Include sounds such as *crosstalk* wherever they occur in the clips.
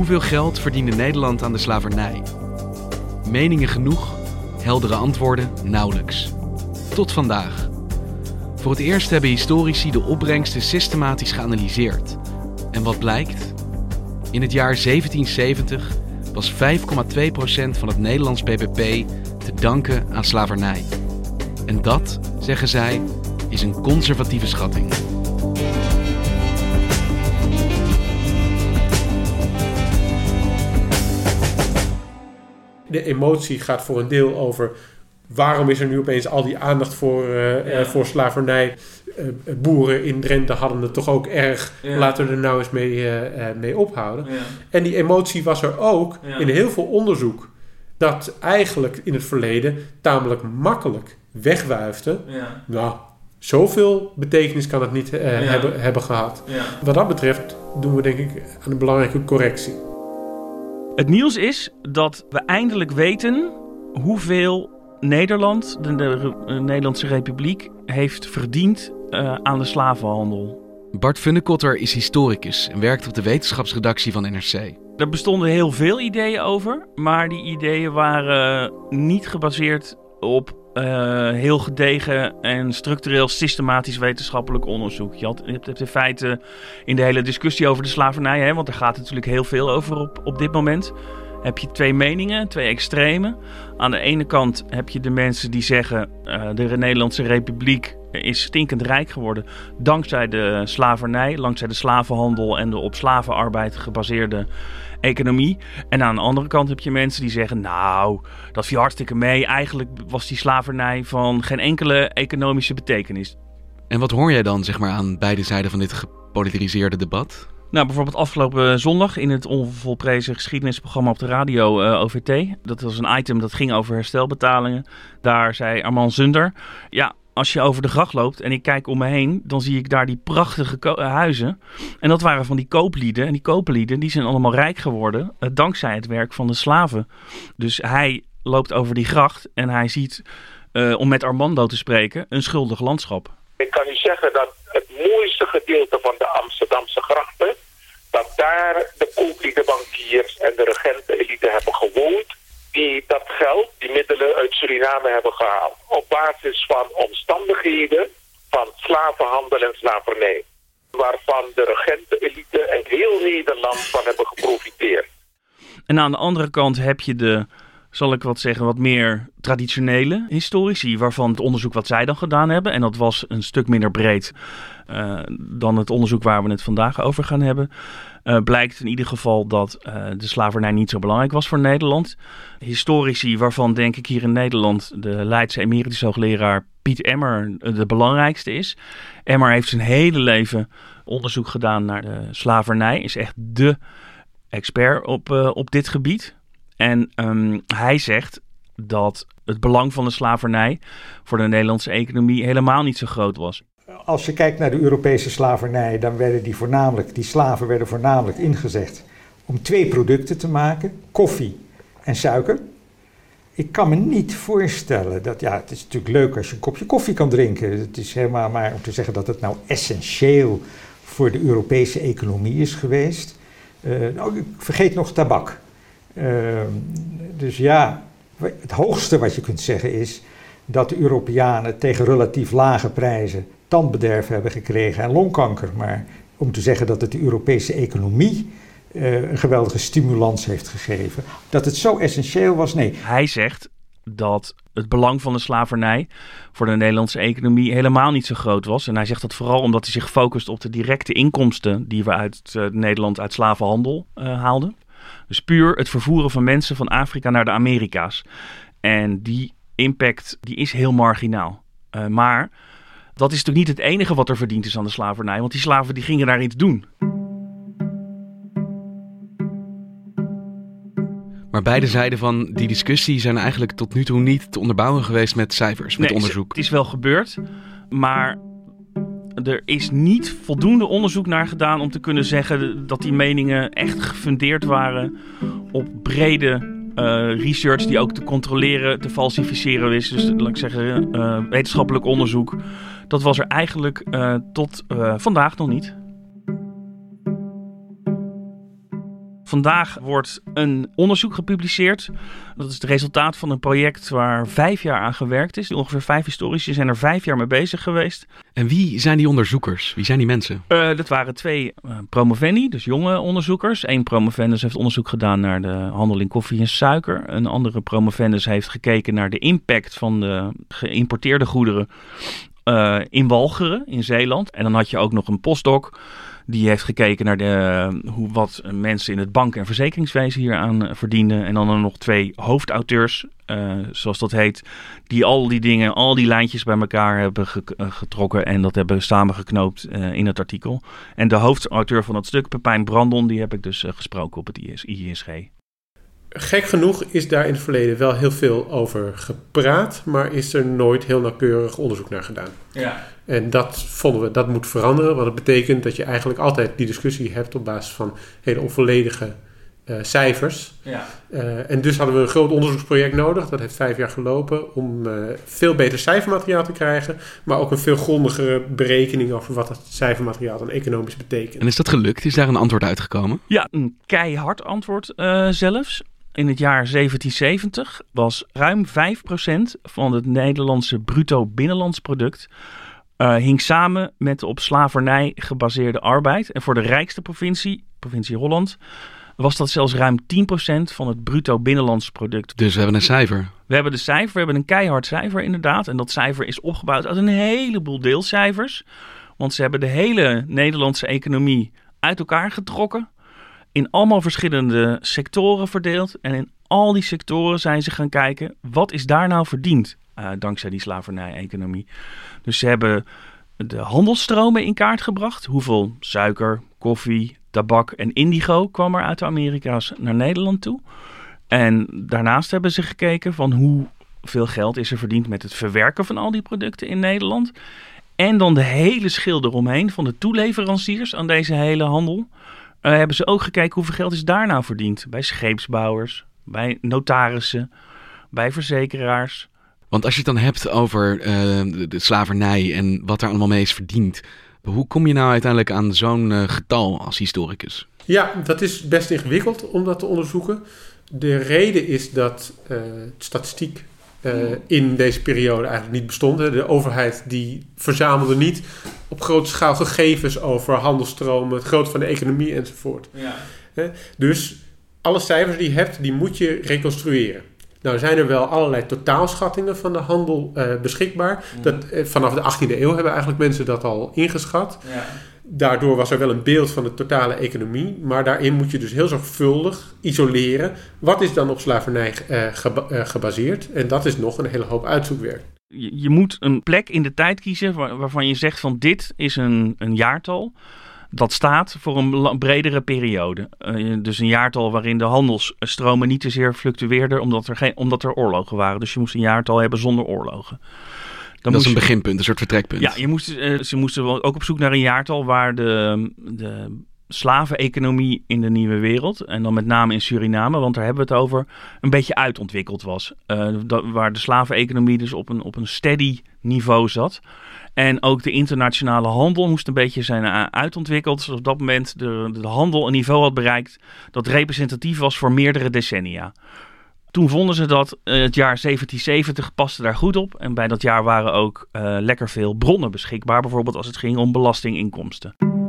Hoeveel geld verdiende Nederland aan de slavernij? Meningen genoeg, heldere antwoorden nauwelijks. Tot vandaag. Voor het eerst hebben historici de opbrengsten systematisch geanalyseerd. En wat blijkt? In het jaar 1770 was 5,2% van het Nederlands bbp te danken aan slavernij. En dat, zeggen zij, is een conservatieve schatting. De emotie gaat voor een deel over waarom is er nu opeens al die aandacht voor, uh, voor slavernij. Uh, boeren in Drenthe hadden het toch ook erg. Laten we er nou eens mee, mee ophouden. Ja. En die emotie was er ook in heel veel onderzoek. Dat eigenlijk in het verleden tamelijk makkelijk wegwuifde. Nou, zoveel betekenis kan het niet hebben, hebben gehad. Wat dat betreft doen we denk ik aan een belangrijke correctie. Het nieuws is dat we eindelijk weten hoeveel Nederland, de, de, Nederlandse Republiek, heeft verdiend uh, aan de slavenhandel. Bart Funnekotter is historicus en werkt op de wetenschapsredactie van NRC. Er bestonden heel veel ideeën over, maar die ideeën waren niet gebaseerd op uh, heel gedegen en structureel systematisch wetenschappelijk onderzoek. Je, had, hebt in feite in de hele discussie over de slavernij, hè, want daar gaat natuurlijk heel veel over op, op dit moment. Heb je twee meningen, twee extremen. Aan de ene kant heb je de mensen die zeggen: uh, de Nederlandse Republiek is stinkend rijk geworden dankzij de slavernij, dankzij de slavenhandel en de op slavenarbeid gebaseerde economie. En aan de andere kant heb je mensen die zeggen: Nou, dat viel hartstikke mee. Eigenlijk was die slavernij van geen enkele economische betekenis. En wat hoor jij dan zeg maar, aan beide zijden van dit gepolariseerde debat? Nou, bijvoorbeeld afgelopen zondag in het onvolprezen geschiedenisprogramma op de radio uh, eh, OVT. Dat was een item dat ging over herstelbetalingen. Daar zei Armand Zunder: Ja, als je over de gracht loopt en ik kijk om me heen, dan zie ik daar die prachtige eh, huizen. En dat waren van die kooplieden. En die kooplieden die zijn allemaal rijk geworden uh, dankzij het werk van de slaven. Dus hij loopt over die gracht en hij ziet, uh, om met Armando te spreken, een schuldig landschap. Ik kan u zeggen dat het mooiste gedeelte van de Amsterdamse grachten, dat daar de koopliedenbankiers en de regentenelite hebben gewoond die dat geld, die middelen uit Suriname hebben gehaald. Op basis van omstandigheden van slavenhandel en slavernij. Waarvan de regentenelite en heel Nederland van hebben geprofiteerd. En aan de andere kant heb je de, zal ik wat zeggen, wat meer traditionele historici. Waarvan het onderzoek wat zij dan gedaan hebben. En dat was een stuk minder breed uh, dan het onderzoek waar we het vandaag over gaan hebben. Uh, blijkt in ieder geval dat uh, de slavernij niet zo belangrijk was voor Nederland. Historici, waarvan denk ik hier in Nederland de Leidse emeritus hoogleraar Piet Emmer de belangrijkste is. Emmer heeft zijn hele leven onderzoek gedaan naar de slavernij. Is echt de expert op, op dit gebied. En um, hij zegt dat het belang van de slavernij voor de Nederlandse economie helemaal niet zo groot was als je kijkt naar de Europese slavernij, dan werden die voornamelijk, die slaven werden voornamelijk ingezet om twee producten te maken: koffie en suiker. Ik kan me niet voorstellen dat, ja, het is natuurlijk leuk als je een kopje koffie kan drinken. Het is helemaal maar om te zeggen dat het nou essentieel voor de Europese economie is geweest. Uh, nou, ik vergeet nog tabak. Uh, dus ja, het hoogste wat je kunt zeggen is dat de Europeanen tegen relatief lage prijzen tandbederf hebben gekregen en longkanker. Maar om te zeggen dat het de Europese economie uh, een geweldige stimulans heeft gegeven. Dat het zo essentieel was, nee. Hij zegt dat het belang van de slavernij voor de Nederlandse economie helemaal niet zo groot was. En hij zegt dat vooral omdat hij zich focust op de directe inkomsten die we uit uh, Nederland uit slavenhandel uh, haalden. Dus puur het vervoeren van mensen van Afrika naar de Amerika's. En die impact die is heel marginaal. Uh, maar dat is natuurlijk niet het enige wat er verdiend is aan de slavernij. Want die slaven die gingen daar iets doen. Maar beide zijden van die discussie zijn eigenlijk tot nu toe niet te onderbouwen geweest met cijfers, met nee, onderzoek. Het is wel gebeurd, maar er is niet voldoende onderzoek naar gedaan om te kunnen zeggen dat die meningen echt gefundeerd waren op brede uh, research die ook te controleren, te falsificeren is. Dus laat ik zeggen, uh, wetenschappelijk onderzoek. Dat was er eigenlijk tot vandaag nog niet. Vandaag wordt een onderzoek gepubliceerd. Dat is het resultaat van een project waar vijf jaar aan gewerkt is. Ongeveer vijf historici zijn er vijf jaar mee bezig geweest. En wie zijn die onderzoekers? Wie zijn die mensen? Uh, dat waren twee uh, promovendi, dus jonge onderzoekers. Eén promovendus heeft onderzoek gedaan naar de handel in koffie en suiker. Een andere promovendus heeft gekeken naar de impact van de geïmporteerde goederen uh, in Walcheren in Zeeland. En dan had je ook nog een postdoc die heeft gekeken naar de, hoe, wat mensen in het bank- en verzekeringswezen hier aan verdienden. En dan er nog twee hoofdauteurs, uh, zoals dat heet, die al die dingen, al die lijntjes bij elkaar hebben ge getrokken en dat hebben samengeknoopt uh, in het artikel. En de hoofdauteur van dat stuk, Pepijn Brandon, die heb ik dus uh, gesproken op het IS ISG. Gek genoeg is daar in het verleden wel heel veel over gepraat, maar is er nooit heel nauwkeurig onderzoek naar gedaan. Ja. En dat vonden we, dat moet veranderen, want dat betekent dat je eigenlijk altijd die discussie hebt op basis van hele onvolledige uh, cijfers. Ja. Uh, en dus hadden we een groot onderzoeksproject nodig, dat heeft vijf jaar gelopen, om uh, veel beter cijfermateriaal te krijgen, maar ook een veel grondigere berekening over wat dat cijfermateriaal dan economisch betekent. En is dat gelukt? Is daar een antwoord uitgekomen? Ja, een keihard antwoord zelfs. In het jaar 1770 was ruim 5% van het Nederlandse bruto binnenlands product uh, hing samen met de op slavernij gebaseerde arbeid. En voor de rijkste provincie, provincie Holland, was dat zelfs ruim 10% van het bruto binnenlands product. Dus we hebben een cijfer. We hebben de cijfer, we hebben een keihard cijfer inderdaad. En dat cijfer is opgebouwd uit een heleboel deelcijfers. Want ze hebben de hele Nederlandse economie uit elkaar getrokken. In allemaal verschillende sectoren verdeeld. En in al die sectoren zijn ze gaan kijken, wat is daar nou verdiend? Uh, dankzij die slavernij-economie. Dus ze hebben de handelsstromen in kaart gebracht. Hoeveel suiker, koffie, tabak en indigo kwam er uit de Amerika's naar Nederland toe. En daarnaast hebben ze gekeken van hoeveel geld is er verdiend met het verwerken van al die producten in Nederland. En dan de hele schilder omheen van de toeleveranciers aan deze hele handel. Uh, hebben ze ook gekeken hoeveel geld is daar nou verdiend. Bij scheepsbouwers, bij notarissen, bij verzekeraars. Want als je het dan hebt over uh, de, de, slavernij en wat daar allemaal mee is verdiend. Hoe kom je nou uiteindelijk aan zo'n uh, getal als historicus? Ja, dat is best ingewikkeld om dat te onderzoeken. De reden is dat uh, statistiek in deze periode eigenlijk niet bestond. De overheid die verzamelde niet op grote schaal gegevens over handelstromen, het grootte van de economie enzovoort. Ja. Dus alle cijfers die je hebt, die moet je reconstrueren. Nou zijn er wel allerlei totaalschattingen van de handel uh, beschikbaar. Mm. Dat, uh, vanaf de 18e eeuw hebben eigenlijk mensen dat al ingeschat. Ja. Daardoor was er wel een beeld van de totale economie. Maar daarin moet je dus heel zorgvuldig isoleren. Wat is dan op slavernij uh, geba gebaseerd? En dat is nog een hele hoop uitzoekwerk. Je, je moet een plek in de tijd kiezen waar, waarvan je zegt van dit is een, een jaartal dat staat voor een bredere periode. Uh, dus een jaartal waarin de handelsstromen niet te zeer fluctueerden omdat er, geen, omdat er oorlogen waren. Dus je moest een jaartal hebben zonder oorlogen. Dan dat is een je, beginpunt, een soort vertrekpunt. Ja, je moest, uh, ze moesten ook op zoek naar een jaartal waar de, de slaveneconomie in de nieuwe wereld, en dan met name in Suriname, want daar hebben we het over, een beetje uitontwikkeld was. Uh, dat, waar de slaveneconomie dus op een, op een steady niveau zat. En ook de internationale handel moest een beetje zijn uitontwikkeld. Zodat op dat moment de, de handel een niveau had bereikt dat representatief was voor meerdere decennia. Toen vonden ze dat eh, het jaar 1770 paste daar goed op. En bij dat jaar waren ook uh, lekker veel bronnen beschikbaar. Bijvoorbeeld als het ging om belastinginkomsten.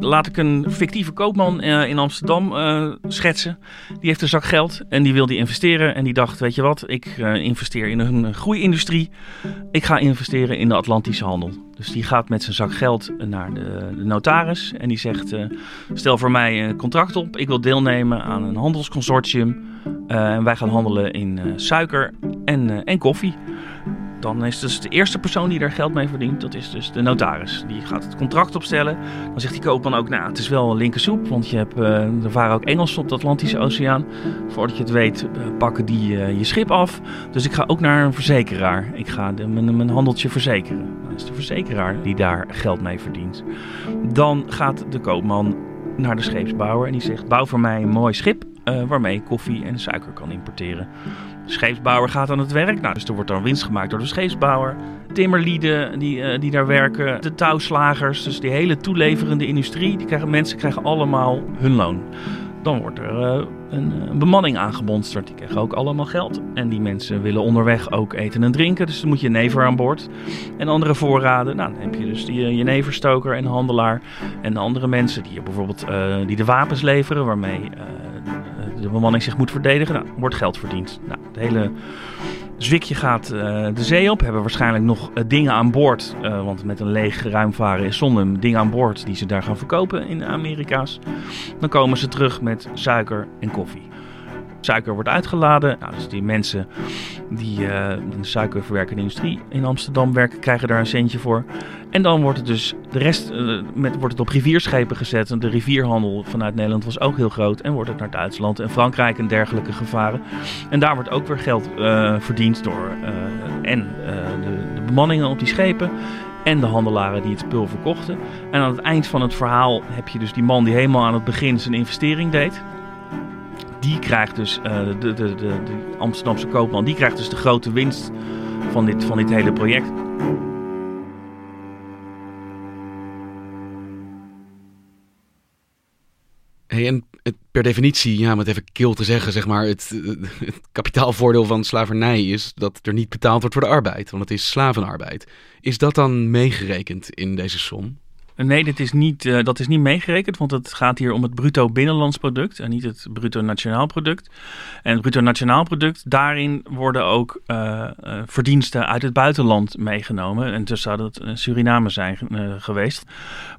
Laat ik een fictieve koopman uh, in Amsterdam uh, schetsen. Die heeft een zak geld en die wilde investeren. En die dacht, weet je wat, ik uh, investeer in een groeiindustrie. Ik ga investeren in de Atlantische handel. Dus die gaat met zijn zak geld naar de, de notaris. En die zegt, stel voor mij een contract op. Ik wil deelnemen aan een handelsconsortium. en wij gaan handelen in suiker en, en koffie dan is dus de eerste persoon die daar geld mee verdient, dat is dus de notaris. Die gaat het contract opstellen. Dan zegt die koopman ook, nou, het is wel linkersoep, want je hebt, uh, er varen ook Engelsen op de Atlantische Oceaan. Voordat je het weet, uh, pakken die uh, je schip af. Dus ik ga ook naar een verzekeraar. Ik ga mijn handeltje verzekeren. Dat is de verzekeraar die daar geld mee verdient. Dan gaat de koopman naar de scheepsbouwer en die zegt, bouw voor mij een mooi schip waarmee ik koffie en suiker kan importeren. Scheepsbouwer gaat aan het werk. Nou, dus er wordt dan winst gemaakt door de scheepsbouwer. Timmerlieden die, uh, die daar werken. De touwslagers. Dus die hele toeleverende industrie. Die krijgen, mensen krijgen allemaal hun loon. Dan wordt er uh, een, een, bemanning aangebonsterd. Die krijgen ook allemaal geld. En die mensen willen onderweg ook eten en drinken. Dus dan moet je never aan boord. En andere voorraden. Nou, dan heb je dus die jeneverstoker en handelaar. En andere mensen die bijvoorbeeld die de wapens leveren. Waarmee de bemanning zich moet verdedigen. Nou, wordt geld verdiend. Nou, het hele zwikje gaat uh, de zee op. Hebben waarschijnlijk nog uh, dingen aan boord. Uh, want met een leeg ruimvaren is zonder dingen aan boord die ze daar gaan verkopen in de Amerika's. Dan komen ze terug met suiker en koffie. Suiker wordt uitgeladen. Nou, dus die mensen die uh, in de suikerverwerkende industrie in Amsterdam werken, krijgen daar een centje voor. En dan wordt het dus de rest uh, met, wordt het op rivierschepen gezet. En de rivierhandel vanuit Nederland was ook heel groot. En wordt het naar Duitsland en Frankrijk en dergelijke gevaren. En daar wordt ook weer geld uh, verdiend door en de, de bemanningen op die schepen en de handelaren die het spul verkochten. En aan het eind van het verhaal heb je dus die man die helemaal aan het begin zijn investering deed die krijgt dus, uh, de, de, de, de, Amsterdamse koopman, die krijgt dus de grote winst van dit, van dit hele project. Hey, en het, per definitie, ja, om het even kil te zeggen, zeg maar, het, het kapitaalvoordeel van slavernij is dat er niet betaald wordt voor de arbeid, want het is slavenarbeid. Is dat dan meegerekend in deze som? Nee, is niet, uh, dat is niet meegerekend, want het gaat hier om het bruto binnenlands product en niet het bruto nationaal product. En het bruto nationaal product, daarin worden ook uh, uh, verdiensten uit het buitenland meegenomen. En dus zou dat Suriname zijn geweest.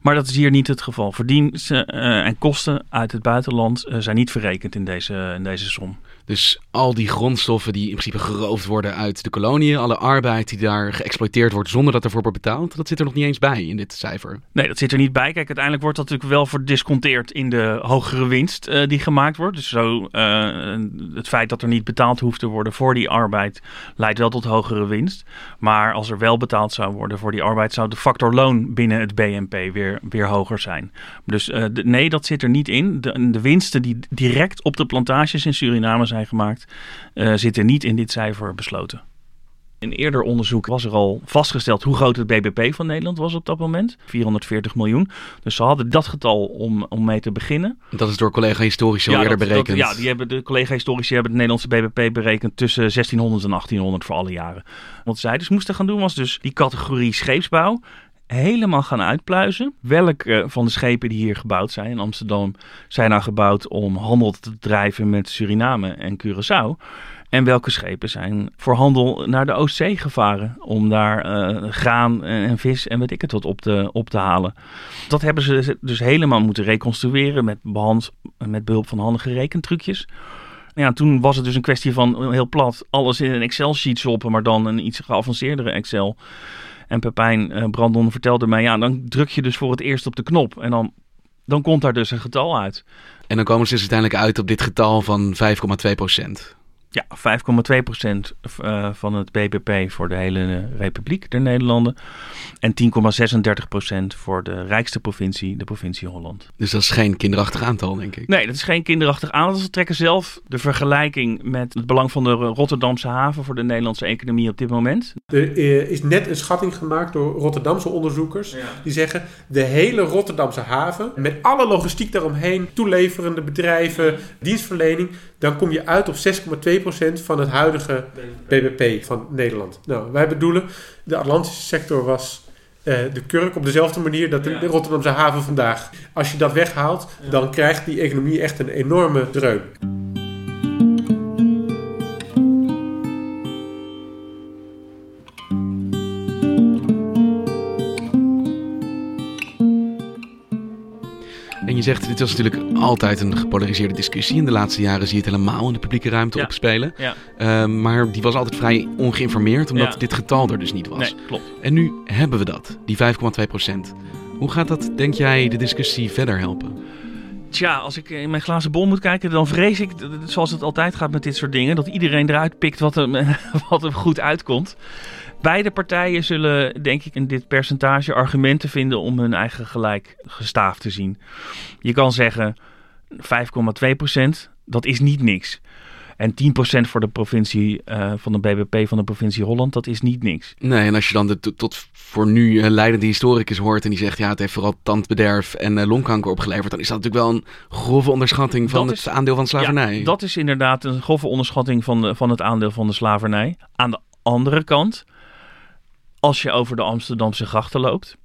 Maar dat is hier niet het geval. Verdiensten en kosten uit het buitenland zijn niet verrekend in deze, in deze som. Dus al die grondstoffen die in principe geroofd worden uit de koloniën, alle arbeid die daar geëxploiteerd wordt zonder dat ervoor wordt betaald, dat zit er nog niet eens bij in dit cijfer. Nee, dat zit er niet bij. Kijk, uiteindelijk wordt dat natuurlijk wel verdisconteerd in de hogere winst uh, die gemaakt wordt. Dus zo, uh, het feit dat er niet betaald hoeft te worden voor die arbeid leidt wel tot hogere winst. Maar als er wel betaald zou worden voor die arbeid, zou de factor loon binnen het BNP weer, weer hoger zijn. Dus de, nee, dat zit er niet in. De, de winsten die direct op de plantages in Suriname zijn gemaakt, uh, zitten niet in dit cijfer besloten. In eerder onderzoek was er al vastgesteld hoe groot het BBP van Nederland was op dat moment. 440 miljoen. Dus ze hadden dat getal om, om mee te beginnen. Dat is door collega-historici al ja, eerder dat, berekend. Dat, ja, die hebben, de collega-historici hebben het Nederlandse BBP berekend tussen 1600 en 1800 voor alle jaren. Wat zij dus moesten gaan doen was dus die categorie scheepsbouw helemaal gaan uitpluizen. Welke van de schepen die hier gebouwd zijn in Amsterdam zijn nou gebouwd om handel te drijven met Suriname en Curaçao? En welke schepen zijn voor handel naar de Oostzee gevaren om daar uh, graan en, vis en weet ik het wat op te, op te halen. Dat hebben ze dus helemaal moeten reconstrueren met, behand, met behulp van handige rekentrucjes. Ja, toen was het dus een kwestie van heel plat alles in een Excel-sheet stoppen, maar dan een iets geavanceerdere Excel. En Pepijn uh, Brandon vertelde mij, ja, dan druk je dus voor het eerst op de knop en dan, dan komt daar dus een getal uit. En dan komen ze dus uiteindelijk uit op dit getal van 5,2 procent. Ja, 5,2 procent uh, van het BBP voor de hele uh, Republiek der Nederlanden. En 10,36 procent voor de rijkste provincie, de provincie Holland. Dus dat is geen kinderachtig aantal, denk ik? Nee, dat is geen kinderachtig aantal. Ze trekken zelf de vergelijking met het belang van de Rotterdamse haven voor de Nederlandse economie op dit moment. Er uh, is net een schatting gemaakt door Rotterdamse onderzoekers. Ja. Die zeggen de hele Rotterdamse haven, met alle logistiek daaromheen, toeleverende bedrijven, dienstverlening, dan kom je uit op 6,2 van het huidige BBP van Nederland. Nou, wij bedoelen, de Atlantische sector was uh, de kurk op dezelfde manier dat de, ja. Rotterdamse haven vandaag. Als je dat weghaalt, ja. dan krijgt die economie echt een enorme dreun. Zegt, dit was natuurlijk altijd een gepolariseerde discussie. In de laatste jaren zie je het helemaal in de publieke ruimte ja. opspelen. Ja. Uh, maar die was altijd vrij ongeïnformeerd, omdat dit getal er dus niet was. Nee, klopt. En nu hebben we dat, die 5,2 procent. Hoe gaat dat, denk jij, de discussie verder helpen? Tja, als ik in mijn glazen bol moet kijken, dan vrees ik, zoals het altijd gaat met dit soort dingen, dat iedereen eruit pikt wat hem, *laughs* wat hem goed uitkomt. Beide partijen zullen, denk ik, in dit percentage argumenten vinden om hun eigen gelijk gestaafd te zien. Je kan zeggen 5,2% dat is niet niks. En 10% voor de provincie uh, van de BBP van de provincie Holland, dat is niet niks. Nee, en als je dan de tot voor nu uh, leidende historicus hoort en die zegt ja, het heeft vooral tandbederf en uh, longkanker opgeleverd, dan is dat natuurlijk wel een grove onderschatting van het aandeel van slavernij. Ja, dat is inderdaad een grove onderschatting van, de, van het aandeel van de slavernij. Aan de andere kant, als je over de Amsterdamse grachten loopt,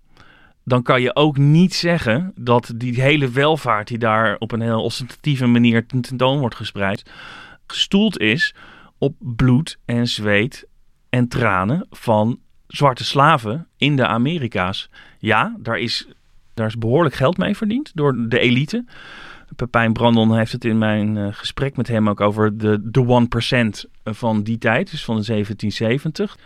dan kan je ook niet zeggen dat die hele welvaart die daar op een heel ostentatieve manier tentoon wordt gespreid, gestoeld is op bloed en zweet en tranen van zwarte slaven in de Amerika's. Ja, daar is, daar is behoorlijk geld mee verdiend door de elite. Pepijn Brandon heeft het in mijn uh, gesprek met hem ook over de, de 1% van die tijd, dus van de 1770.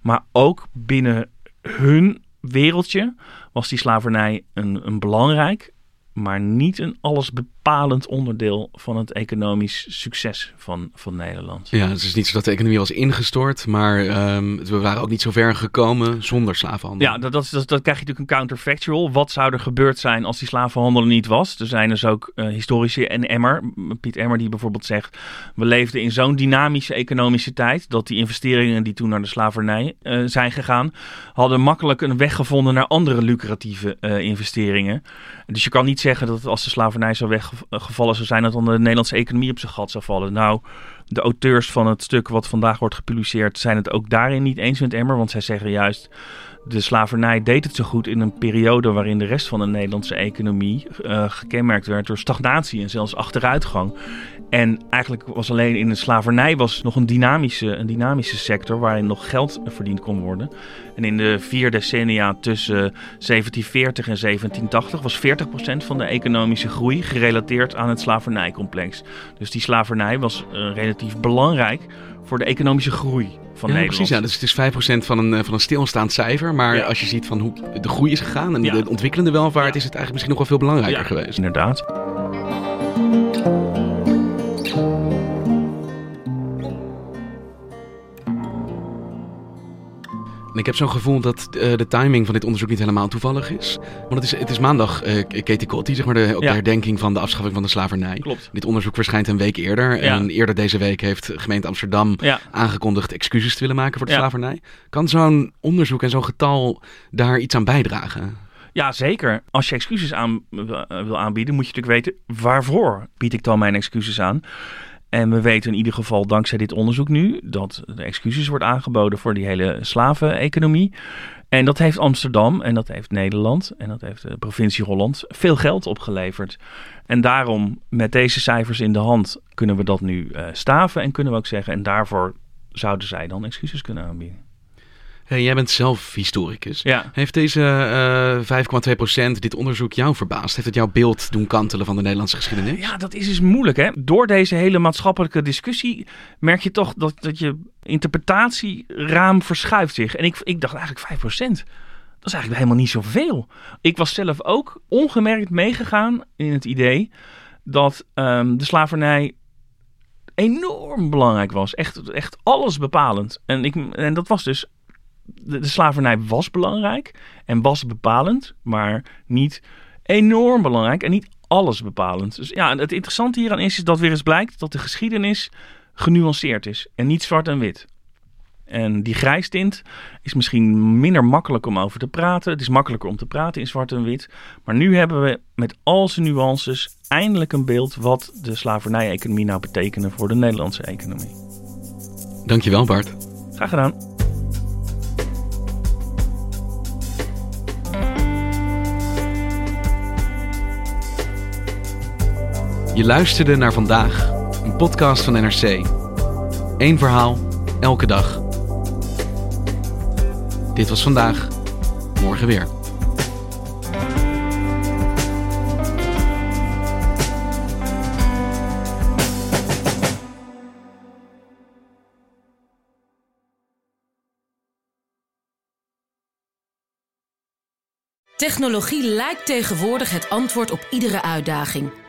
Maar ook binnen hun wereldje was die slavernij een, een belangrijk maar niet een allesbepalend onderdeel van het economisch succes van, van Nederland. Ja, het is niet zo dat de economie was ingestort, maar um, we waren ook niet zo ver gekomen zonder slavenhandel. Ja, dat, dat, dat, dat krijg je natuurlijk een counterfactual. Wat zou er gebeurd zijn als die slavenhandel er niet was? Er zijn dus ook uh, historici en Emmer, Piet Emmer, die bijvoorbeeld zegt... we leefden in zo'n dynamische economische tijd... dat die investeringen die toen naar de slavernij uh, zijn gegaan... hadden makkelijk een weg gevonden naar andere lucratieve uh, investeringen. Dus je kan niet zeggen dat als de slavernij zou weggevallen zou zijn, dat dan de Nederlandse economie op zijn gat zou vallen. Nou, de auteurs van het stuk wat vandaag wordt gepubliceerd zijn het ook daarin niet eens met Emmer, want zij zeggen juist de slavernij deed het zo goed in een periode waarin de rest van de Nederlandse economie uh, gekenmerkt werd door stagnatie en zelfs achteruitgang. En eigenlijk was alleen in de slavernij was nog een dynamische, een dynamische sector waarin nog geld verdiend kon worden. En in de vier decennia tussen 1740 en 1780 was 40% van de economische groei gerelateerd aan het slavernijcomplex. Dus die slavernij was uh, relatief belangrijk voor de economische groei van ja, Nederland. Precies, ja. Dus het is 5% van een, van een stilstaand cijfer. Maar ja. als je ziet van hoe de groei is gegaan en de ontwikkelende welvaart, is het eigenlijk misschien nog wel veel belangrijker geweest. Inderdaad. En ik heb zo'n gevoel dat uh, de timing van dit onderzoek niet helemaal toevallig is. Want het is, het is maandag, uh, Katie Kotti, zeg maar, de, op ja. de herdenking van de afschaffing van de slavernij. Klopt. Dit onderzoek verschijnt een week eerder. Ja. En eerder deze week heeft gemeente Amsterdam ja. aangekondigd excuses te willen maken voor de slavernij. Kan zo'n onderzoek en zo'n getal daar iets aan bijdragen? Ja, zeker. Als je excuses aan, wil aanbieden, moet je natuurlijk weten waarvoor bied ik dan mijn excuses aan. En we weten in ieder geval dankzij dit onderzoek nu dat de excuses wordt aangeboden voor die hele slaveneconomie. En dat heeft Amsterdam en dat heeft Nederland en dat heeft de provincie Holland veel geld opgeleverd. En daarom, met deze cijfers in de hand, kunnen we dat nu uh, staven en kunnen we ook zeggen. En daarvoor zouden zij dan excuses kunnen aanbieden. Hey, jij bent zelf historicus. Ja. Heeft deze uh, 5,2% dit onderzoek jou verbaasd? Heeft het jouw beeld doen kantelen van de Nederlandse geschiedenis? Ja, dat is dus moeilijk. Hè? Door deze hele maatschappelijke discussie merk je toch dat, dat je interpretatieraam verschuift zich. En ik, ik dacht eigenlijk 5%. Dat is eigenlijk helemaal niet zoveel. Ik was zelf ook ongemerkt meegegaan in het idee dat um, de slavernij enorm belangrijk was. Echt, echt alles bepalend. En, ik, en dat was dus. De, de slavernij was belangrijk en was bepalend, maar niet enorm belangrijk en niet alles bepalend. Dus ja, het interessante hieraan is, is dat weer eens blijkt dat de geschiedenis genuanceerd is en niet zwart en wit. En die grijstint is misschien minder makkelijk om over te praten. Het is makkelijker om te praten in zwart en wit. Maar nu hebben we met al zijn nuances eindelijk een beeld wat de slavernij-economie nou betekende voor de Nederlandse economie. Dankjewel Bart. Graag gedaan. Je luisterde naar vandaag, een podcast van NRC. Eén verhaal, elke dag. Dit was vandaag, morgen weer. Technologie lijkt tegenwoordig het antwoord op iedere uitdaging.